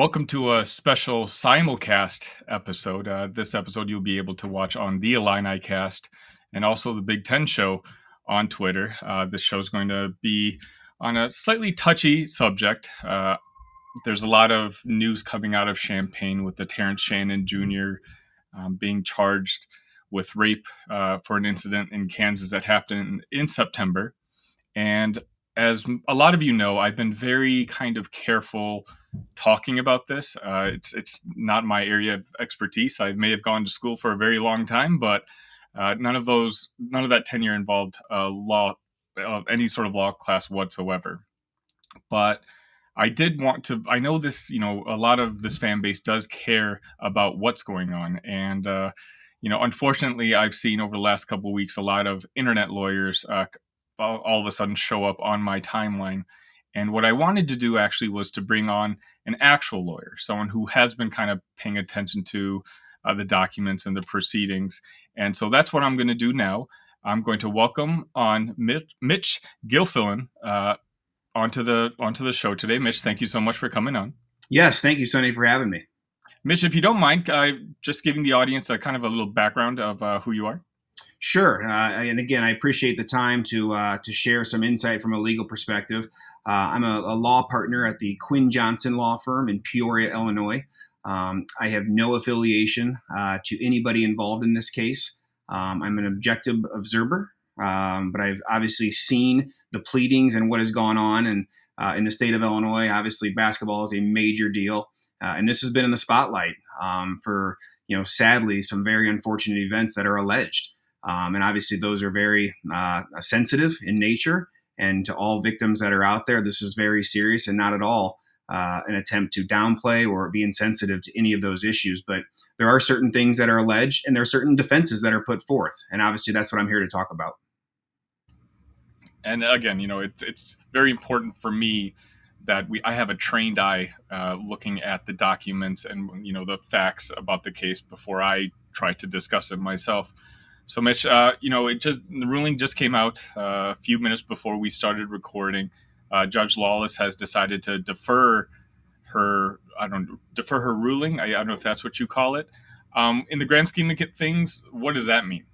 Welcome to a special simulcast episode. Uh, this episode you'll be able to watch on the Illini Cast and also the Big Ten Show on Twitter. Uh, this show is going to be on a slightly touchy subject. Uh, there's a lot of news coming out of Champaign with the Terrence Shannon Jr. Um, being charged with rape uh, for an incident in Kansas that happened in September. And as a lot of you know, I've been very kind of careful talking about this. Uh, it's it's not my area of expertise. I may have gone to school for a very long time, but uh, none of those, none of that tenure involved uh, law, of any sort of law class whatsoever. But I did want to. I know this. You know, a lot of this fan base does care about what's going on, and uh, you know, unfortunately, I've seen over the last couple weeks a lot of internet lawyers uh, all, of a sudden show up on my timeline. And what I wanted to do actually was to bring on an actual lawyer, someone who has been kind of paying attention to uh, the documents and the proceedings. And so that's what I'm going to do now. I'm going to welcome on Mitch, Mitch Gilfillan uh, onto the onto the show today. Mitch, thank you so much for coming on. Yes, thank you, Sonny, for having me. Mitch, if you don't mind, uh, just giving the audience a kind of a little background of uh, who you are. Sure, uh, and again, I appreciate the time to uh, to share some insight from a legal perspective. Uh, I'm a, a, law partner at the Quinn Johnson Law Firm in Peoria, Illinois. Um, I have no affiliation uh, to anybody involved in this case. Um, I'm an objective observer, um, but I've obviously seen the pleadings and what has gone on. And uh, in the state of Illinois, obviously, basketball is a major deal, uh, and this has been in the spotlight um, for you know, sadly, some very unfortunate events that are alleged. Um, and obviously, those are very uh, sensitive in nature. And to all victims that are out there, this is very serious and not at all uh, an attempt to downplay or be insensitive to any of those issues. But there are certain things that are alleged, and there are certain defenses that are put forth. And obviously, that's what I'm here to talk about. And again, you know, it's it's very important for me that we I have a trained eye uh, looking at the documents and you know the facts about the case before I try to discuss it myself. So, Mitch, uh, you know, it just the ruling just came out uh, a few minutes before we started recording. Uh, Judge Lawless has decided to defer her, I don't defer her ruling. I, I don't know if that's what you call it. Um, in the grand scheme of things, what does that mean?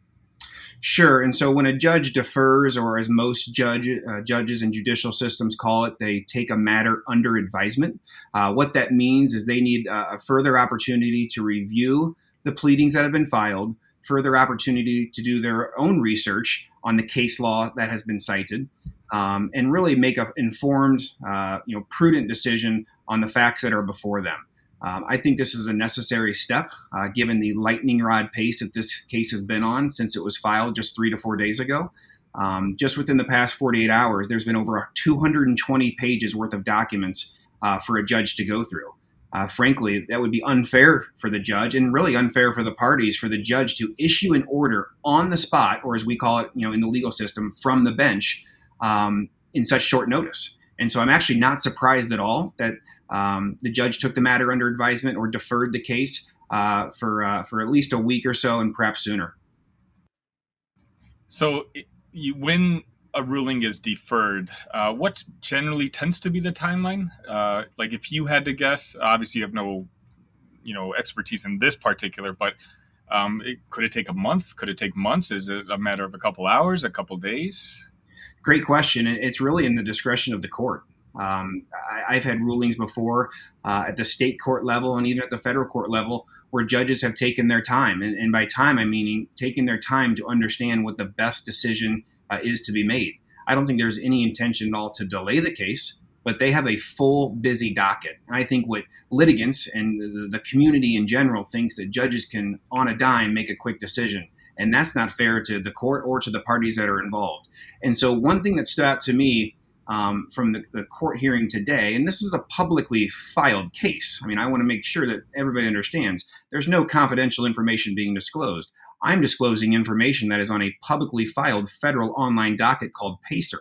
Sure. And so when a judge defers, or as most judge, uh, judges and judicial systems call it, they take a matter under advisement. Uh, what that means is they need a further opportunity to review the pleadings that have been filed, further opportunity to do their own research on the case law that has been cited, um, and really make an informed, uh, you know, prudent decision on the facts that are before them. Um, I think this is a necessary step, uh, given the lightning rod pace that this case has been on since it was filed just three to four days ago. Um, just within the past 48 hours, there's been over 220 pages worth of documents uh, for a judge to go through uh, frankly, that would be unfair for the judge and really unfair for the parties for the judge to issue an order on the spot, or as we call it, you know, in the legal system, from the bench, um, in such short notice. And so I'm actually not surprised at all that um, the judge took the matter under advisement or deferred the case uh, for uh, for at least a week or so, and perhaps sooner. So, when a ruling is deferred, uh, what generally tends to be the timeline? Uh, like if you had to guess, obviously you have no, you know, expertise in this particular, but um, it, could it take a month? Could it take months? Is it a matter of a couple hours, a couple days? Great question. It's really in the discretion of the court. Um, I, have had rulings before uh, at the state court level and even at the federal court level where judges have taken their time. And, and by time, I mean taking their time to understand what the best decision uh, is to be made. I don't think there's any intention at all to delay the case, but they have a full, busy docket. And I think what litigants and the, the community in general thinks that judges can, on a dime, make a quick decision. And that's not fair to the court or to the parties that are involved. And so, one thing that stood out to me um, from the, the, court hearing today, and this is a publicly filed case. I mean, I want to make sure that everybody understands there's no confidential information being disclosed. I'm disclosing information that is on a publicly filed federal online docket called PACER.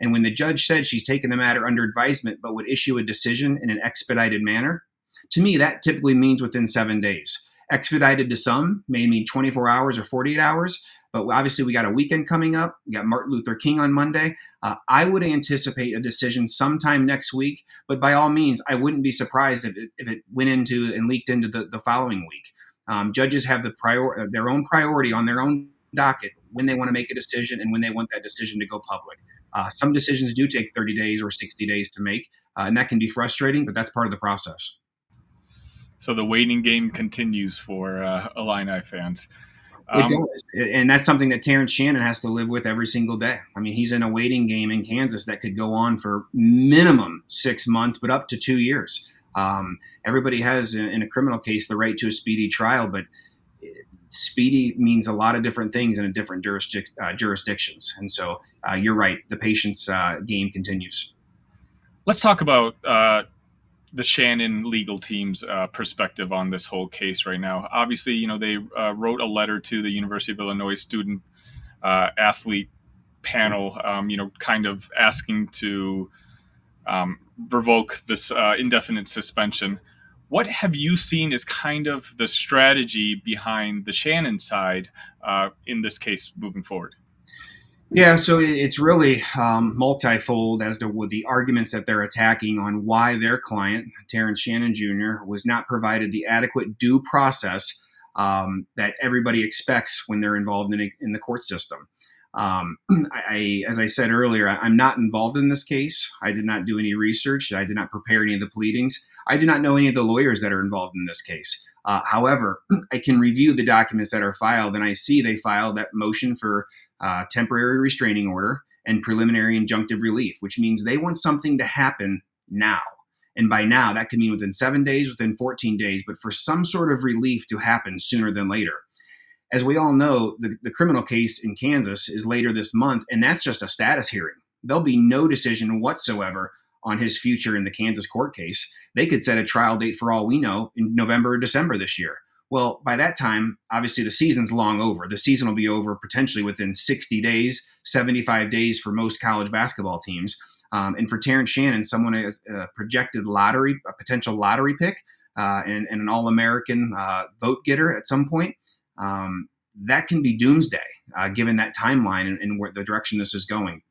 And when the judge said she's taken the matter under advisement but would issue a decision in an expedited manner, to me, that typically means within seven days. Expedited to some may mean 24 hours or 48 hours, but obviously we got a weekend coming up. We got Martin Luther King on Monday. Uh, I would anticipate a decision sometime next week, but by all means, I wouldn't be surprised if it, if it went into and leaked into the, the following week. Um, judges have the prior, their own priority on their own docket when they want to make a decision and when they want that decision to go public. Uh, some decisions do take 30 days or 60 days to make, uh, and that can be frustrating, but that's part of the process. So the waiting game continues for uh, Illini fans. Um, it does, and that's something that Terrence Shannon has to live with every single day. I mean, he's in a waiting game in Kansas that could go on for minimum six months, but up to two years. Um, everybody has, in a criminal case, the right to a speedy trial, but speedy means a lot of different things in different jurisdic- uh, jurisdictions. And so uh, you're right, the patience uh, game continues. Let's talk about uh, the Shannon legal team's uh, perspective on this whole case right now. Obviously, you know, they uh, wrote a letter to the University of Illinois student athlete panel, um, you know, kind of asking to um, revoke this indefinite suspension what have you seen as kind of the strategy behind the Shannon side uh, in this case moving forward? Yeah, so it's really um, multifold as to the arguments that they're attacking on why their client, Terrence Shannon Jr., was not provided the adequate due process um, that everybody expects when they're involved in, a, in the court system. Um, I, as I said earlier, I'm not involved in this case. I did not do any research. I did not prepare any of the pleadings. I do not know any of the lawyers that are involved in this case. Uh, however, I can review the documents that are filed, and I see they filed that motion for uh, temporary restraining order and preliminary injunctive relief, which means they want something to happen now. And by now, that could mean within seven days, within 14 days, but for some sort of relief to happen sooner than later. As we all know, the, the criminal case in Kansas is later this month, and that's just a status hearing. There'll be no decision whatsoever on his future in the Kansas court case. They could set a trial date for all we know in November or December this year. Well, by that time, obviously the season's long over. The season will be over potentially within 60 days, 75 days for most college basketball teams. Um, and for Terrence Shannon, someone has a projected lottery, a potential lottery pick, uh, and, and, an All American uh, vote getter at some point, um, that can be doomsday uh, given that timeline and, and where the direction this is going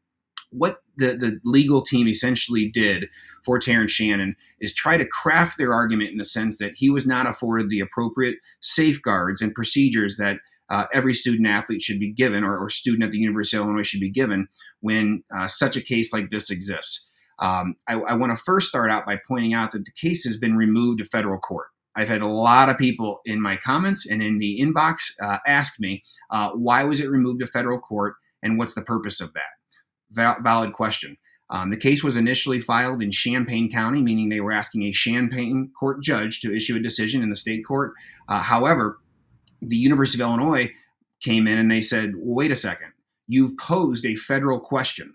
what the, the legal team essentially did for Terrence Shannon is try to craft their argument in the sense that he was not afforded the appropriate safeguards and procedures that uh, every student athlete should be given or, or, student at the University of Illinois should be given when uh, such a case like this exists. Um, I, I want to first start out by pointing out that the case has been removed to federal court. I've had a lot of people in my comments and in the inbox uh, ask me, uh, why was it removed to federal court and what's the purpose of that? Valid question. Um, the case was initially filed in Champaign County, meaning they were asking a Champaign court judge to issue a decision in the state court. Uh, however, the University of Illinois came in and they said, wait a second, you've posed a federal question.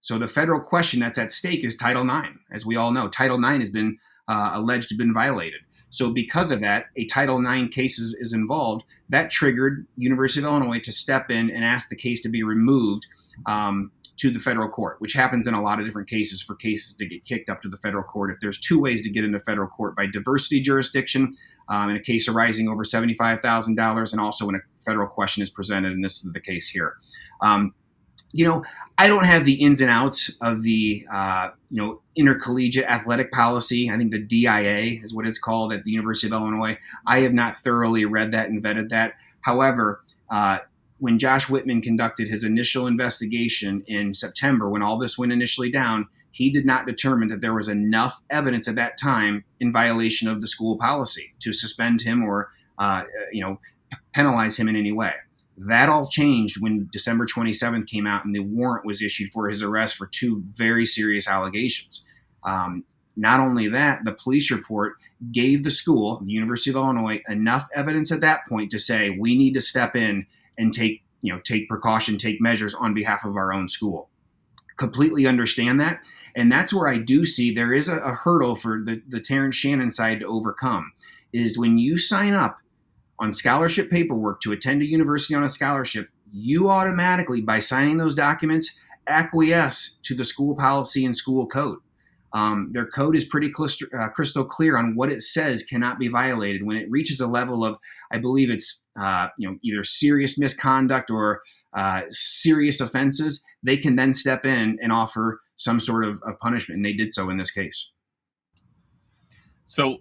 So the federal question that's at stake is Title IX. As we all know, Title IX has been uh, alleged to have been violated. So because of that, a Title IX case is, is, involved. That triggered University of Illinois to step in and ask the case to be removed um, to the federal court, which happens in a lot of different cases for cases to get kicked up to the federal court. If there's two ways to get into federal court by diversity jurisdiction, um, in a case arising over $75,000, and also when a federal question is presented, and this is the case here. Um, you know, I don't have the ins and outs of the, uh, you know, intercollegiate athletic policy. I think the DIA is what it's called at the University of Illinois. I have not thoroughly read that and vetted that. However, uh, when Josh Whitman conducted his initial investigation in September, when all this went initially down, he did not determine that there was enough evidence at that time in violation of the school policy to suspend him or, uh, you know, penalize him in any way. That all changed when December 27th came out and the warrant was issued for his arrest for two very serious allegations. Um, not only that, the police report gave the school, the University of Illinois, enough evidence at that point to say we need to step in and take you know take precaution, take measures on behalf of our own school. Completely understand that, and that's where I do see there is a, a hurdle for the the Terrence Shannon side to overcome. Is when you sign up on scholarship paperwork to attend a university on a scholarship, you automatically, by signing those documents, acquiesce to the school policy and school code. Um, their code is pretty crystal, uh, crystal, clear on what it says cannot be violated. When it reaches a level of, I believe it's uh, you know either serious misconduct or uh, serious offenses, they can then step in and offer some sort of, of punishment, and they did so in this case. So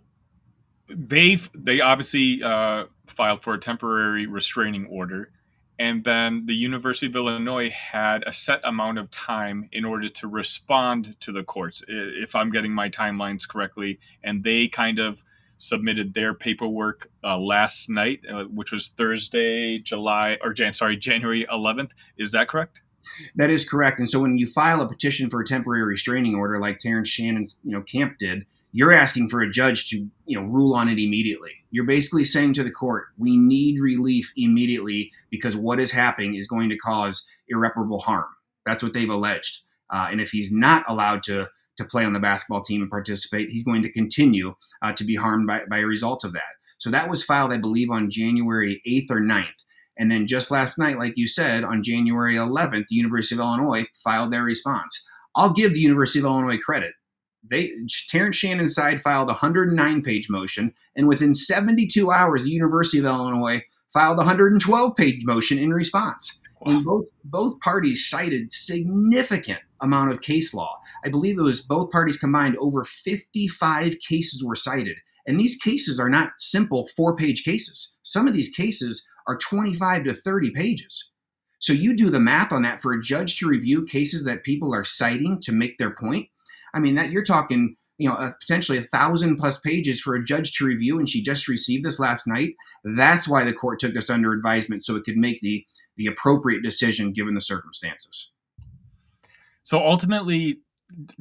they've they obviously uh, filed for a temporary restraining order and then the University of Illinois had a set amount of time in order to respond to the courts, if I'm getting my timelines correctly. And they kind of submitted their paperwork uh, last night, uh, which was Thursday, July or Jan, sorry, January 11th. Is that correct? That is correct. And so when you file a petition for a temporary restraining order, like Terrence Shannon's, you know, camp did, you're asking for a judge to you know rule on it immediately. You're basically saying to the court we need relief immediately because what is happening is going to cause irreparable harm. That's what they've alleged. Uh, and if he's not allowed to to play on the basketball team and participate he's going to continue uh, to be harmed by, by a result of that. So that was filed i believe on january 8th or 9th and then just last night like you said on january 11th the university of illinois filed their response. I'll give the university of illinois credit they Terrence Shannon's side filed a 109 page motion, and within 72 hours, the University of Illinois filed a 112 page motion in response. Wow. And both both parties cited significant amount of case law. I believe it was both parties combined over 55 cases were cited. And these cases are not simple four page cases. Some of these cases are 25 to 30 pages. So you do the math on that for a judge to review cases that people are citing to make their point. I mean, that you're talking, you know, uh, potentially a thousand plus pages for a judge to review, and she just received this last night. That's why the court took this under advisement so it could make the the appropriate decision given the circumstances. So ultimately,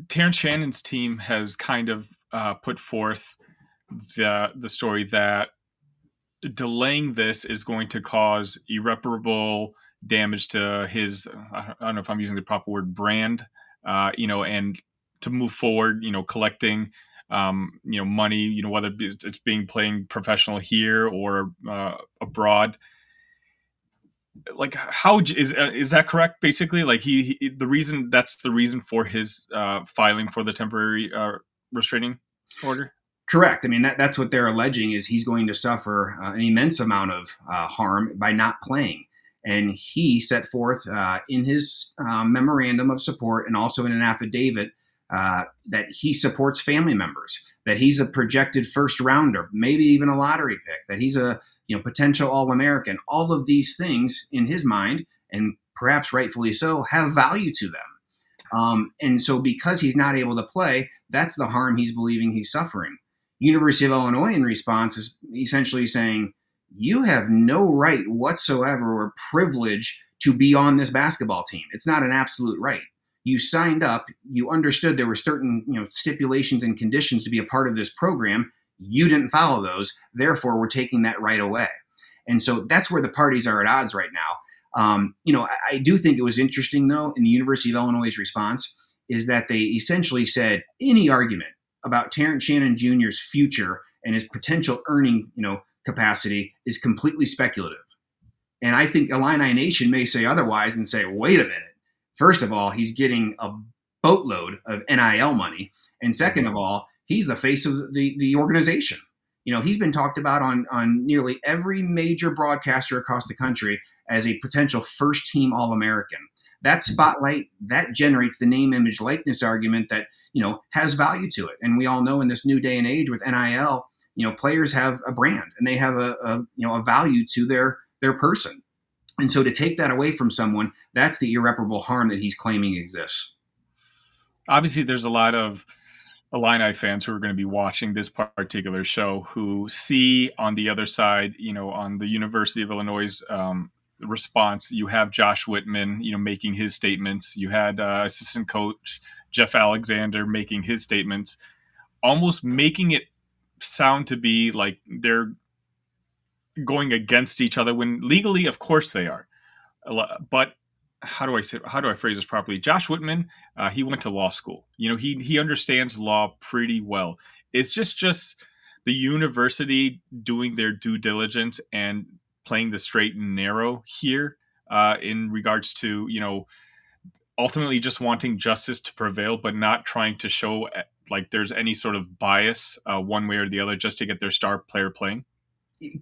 Terrence Shannon's team has kind of uh, put forth the the story that delaying this is going to cause irreparable damage to his I don't know if I'm using the proper word brand uh, you know and to move forward. You know, collecting um, you know money. You know whether it's being playing professional here or uh, abroad. Like how is uh, is that correct? Basically, like he, he, the reason that's the reason for his uh, filing for the temporary uh, restraining order. Correct. I mean that that's what they're alleging is he's going to suffer uh, an immense amount of uh, harm by not playing. And he set forth uh, in his uh, memorandum of support and also in an affidavit uh, that he supports family members, that he's a projected first rounder, maybe even a lottery pick, that he's a you know potential All American. All of these things in his mind, and perhaps rightfully so, have value to them. Um, and so, because he's not able to play, that's the harm he's believing he's suffering. University of Illinois, in response, is essentially saying, "You have no right whatsoever or privilege to be on this basketball team. It's not an absolute right." You signed up, you understood there were certain you know stipulations and conditions to be a part of this program. You didn't follow those, therefore we're taking that right away. And so that's where the parties are at odds right now. Um, you know, I, I do think it was interesting though in the University of Illinois' response is that they essentially said any argument about Terrence Shannon Jr.'s future and his potential earning, you know, capacity is completely speculative. And I think Illini Nation may say otherwise and say, wait a minute, First of all, he's getting a boatload of NIL money, and second of mm-hmm. all, he's the face of the the organization. You know, he's been talked about on on nearly every major broadcaster across the country as a potential first team All American. That mm-hmm. spotlight that generates the name, image, likeness argument that you know has value to it. And we all know in this new day and age with NIL, you know, players have a brand and they have a, a you know a value to their their person. And so to take that away from someone, that's the irreparable harm that he's claiming exists. Obviously, there's a lot of Illini fans who are going to be watching this particular show who see on the other side, you know, on the University of Illinois' um, response, you have Josh Whitman, you know, making his statements. You had uh, assistant coach Geoff Alexander making his statements, almost making it sound to be like they're going against each other when legally, of course, they are. But how do I say? How do I phrase this properly? Josh Whitman, uh, he went to law school. You know, he he understands law pretty well. It's just just the university doing their due diligence and playing the straight and narrow here uh, in regards to you know ultimately just wanting justice to prevail, but not trying to show eh, like there's any sort of bias uh, one way or the other just to get their star player playing?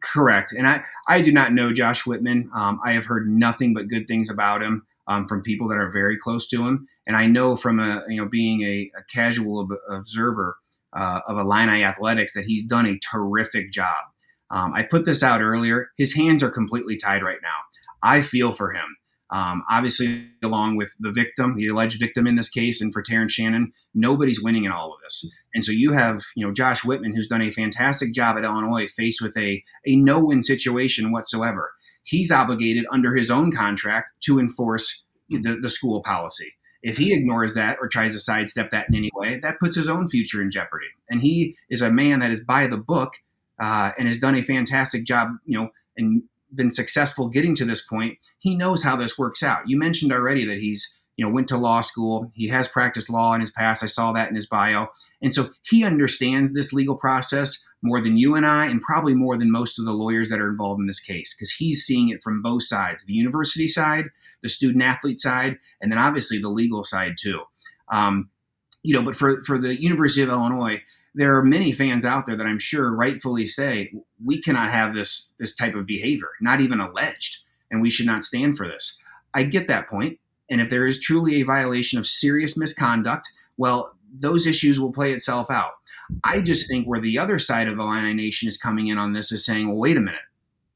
Correct. And I, I do not know Josh Whitman. Um, I have heard nothing but good things about him um, from people that are very close to him. And I know from a you know being a, a casual observer uh, of Illini athletics that he's done a terrific job. Um, I put this out earlier. His hands are completely tied right now. I feel for him. Um, obviously, along with the victim, the alleged victim in this case, and for Terrence Shannon, nobody's winning in all of this. And so you have, you know, Josh Whitman, who's done a fantastic job at Illinois, faced with a a no-win situation whatsoever. He's obligated under his own contract to enforce the, the school policy. If he ignores that or tries to sidestep that in any way, that puts his own future in jeopardy. And he is a man that is by the book uh, and has done a fantastic job, you know, and been successful getting to this point. He knows how this works out. You mentioned already that he's you know went to law school he has practiced law in his past i saw that in his bio and so he understands this legal process more than you and i and probably more than most of the lawyers that are involved in this case because he's seeing it from both sides the university side the student athlete side and then obviously the legal side too um, you know but for for the university of illinois there are many fans out there that I'm sure rightfully say we cannot have this this type of behavior, not even alleged, and we should not stand for this. I get that point, and if there is truly a violation of serious misconduct, well, those issues will play itself out. I just think where the other side of Illini Nation is coming in on this is saying, well, wait a minute,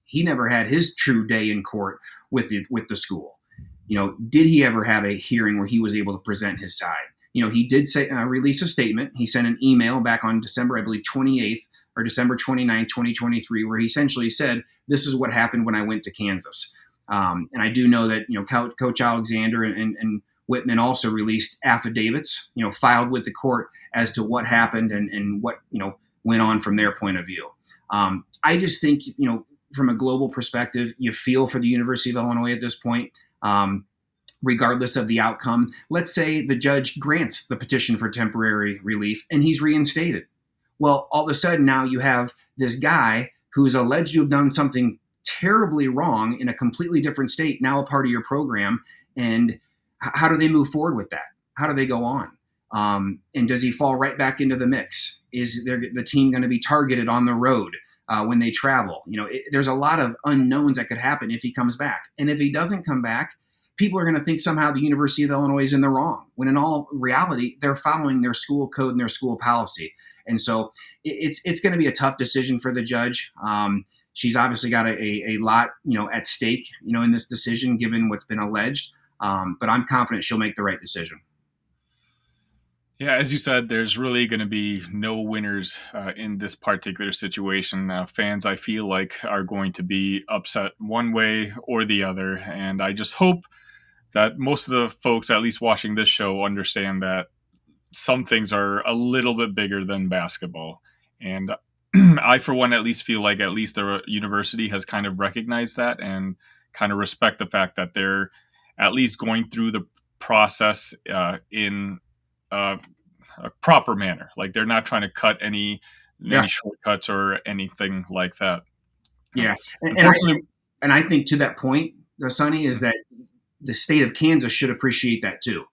he never had his true day in court with the with the school. You know, did he ever have a hearing where he was able to present his side? you know, he did say uh, release a statement. He sent an email back on December, I believe, 28th or December 29, 2023, where he essentially said, "This is what happened when I went to Kansas." Um, and I do know that you know Coach Alexander and, and, Whitman also released affidavits, you know, filed with the court as to what happened and, and what you know went on from their point of view. Um, I just think you know from a global perspective, you feel for the University of Illinois at this point. Um, regardless of the outcome. Let's say the judge grants the petition for temporary relief and he's reinstated. Well, all of a sudden now you have this guy who's alleged to have done something terribly wrong in a completely different state, now a part of your program. And how do they move forward with that? How do they go on? Um, and does he fall right back into the mix? Is there, the team going to be targeted on the road uh, when they travel? You know, it, there's a lot of unknowns that could happen if he comes back. And if he doesn't come back, people are going to think somehow the University of Illinois is in the wrong, when in all reality, they're following their school code and their school policy. And so it's it's going to be a tough decision for the judge. Um, she's obviously got a, a, a, lot, you know, at stake, you know, in this decision, given what's been alleged. Um, but I'm confident she'll make the right decision. Yeah, as you said, there's really going to be no winners uh, in this particular situation. Uh, fans, I feel like, are going to be upset one way or the other. And I just hope that most of the folks, at least watching this show, understand that some things are a little bit bigger than basketball. And I, for one, at least feel like at least the university has kind of recognized that and kind of respect the fact that they're at least going through the process uh, in uh, a proper manner. Like they're not trying to cut any yeah. any shortcuts or anything like that. Yeah, and, and I, and I think to that point, Sonny, is that the state of Kansas should appreciate that too.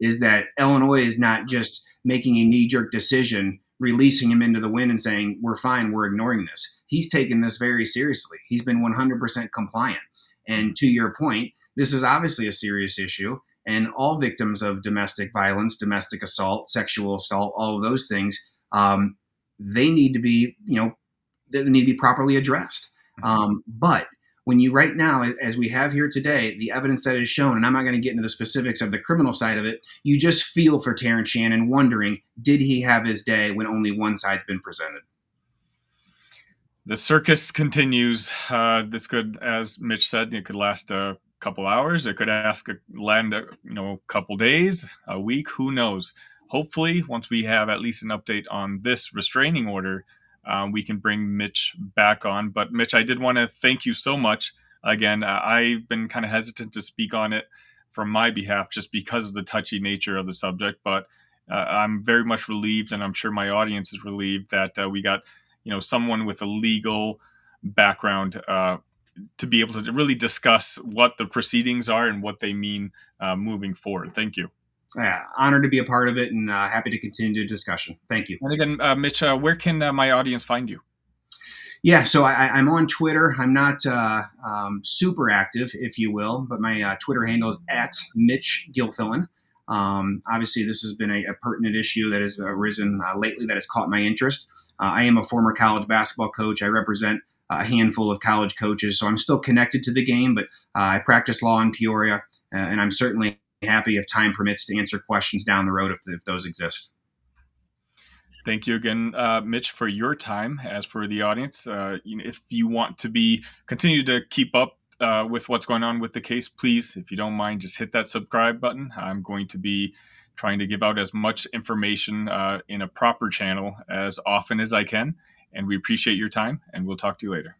Is that Illinois is not just making a knee jerk decision, releasing him into the wind and saying, we're fine, we're ignoring this. He's taken this very seriously. He's been 100% compliant. And to your point, this is obviously a serious issue. And all victims of domestic violence, domestic assault, sexual assault, all of those things, um, they need to be, you know, they need to be properly addressed. Mm-hmm. Um, but when you right now, as we have here today, the evidence that is shown, and I'm not going to get into the specifics of the criminal side of it, you just feel for Terrence Shannon, wondering, did he have his day when only one side's been presented? The circus continues. Uh, this could, as Mitch said, it could last a couple hours. It could ask a, land, a, you know, a couple days, a week. Who knows? Hopefully, once we have at least an update on this restraining order, um, we can bring Mitch back on. But Mitch, I did want to thank you so much. Again, uh, I've been kind of hesitant to speak on it from my behalf just because of the touchy nature of the subject. But uh, I'm very much relieved, and I'm sure my audience is relieved that uh, we got you know someone with a legal background uh, to be able to really discuss what the proceedings are and what they mean uh, moving forward. Thank you. Yeah, honored to be a part of it and uh, happy to continue the discussion. Thank you. And again, uh, Mitch, uh, where can uh, my audience find you? Yeah, so I, am on Twitter. I'm not uh, um, super active, if you will, but my uh, Twitter handle is at Mitch Gilfillan. Um, obviously, this has been a, a, pertinent issue that has arisen lately that has caught my interest. I am a former college basketball coach. I represent a handful of college coaches, so I'm still connected to the game, but I practice law in Peoria, and I'm certainly happy if time permits to answer questions down the road if, if those exist. Thank you again, uh, Mitch, for your time. As for the audience, uh, if you want to be continue to keep up uh, with what's going on with the case, please, if you don't mind, just hit that subscribe button. I'm going to be trying to give out as much information uh, in a proper channel as often as I can. And we appreciate your time, and we'll talk to you later.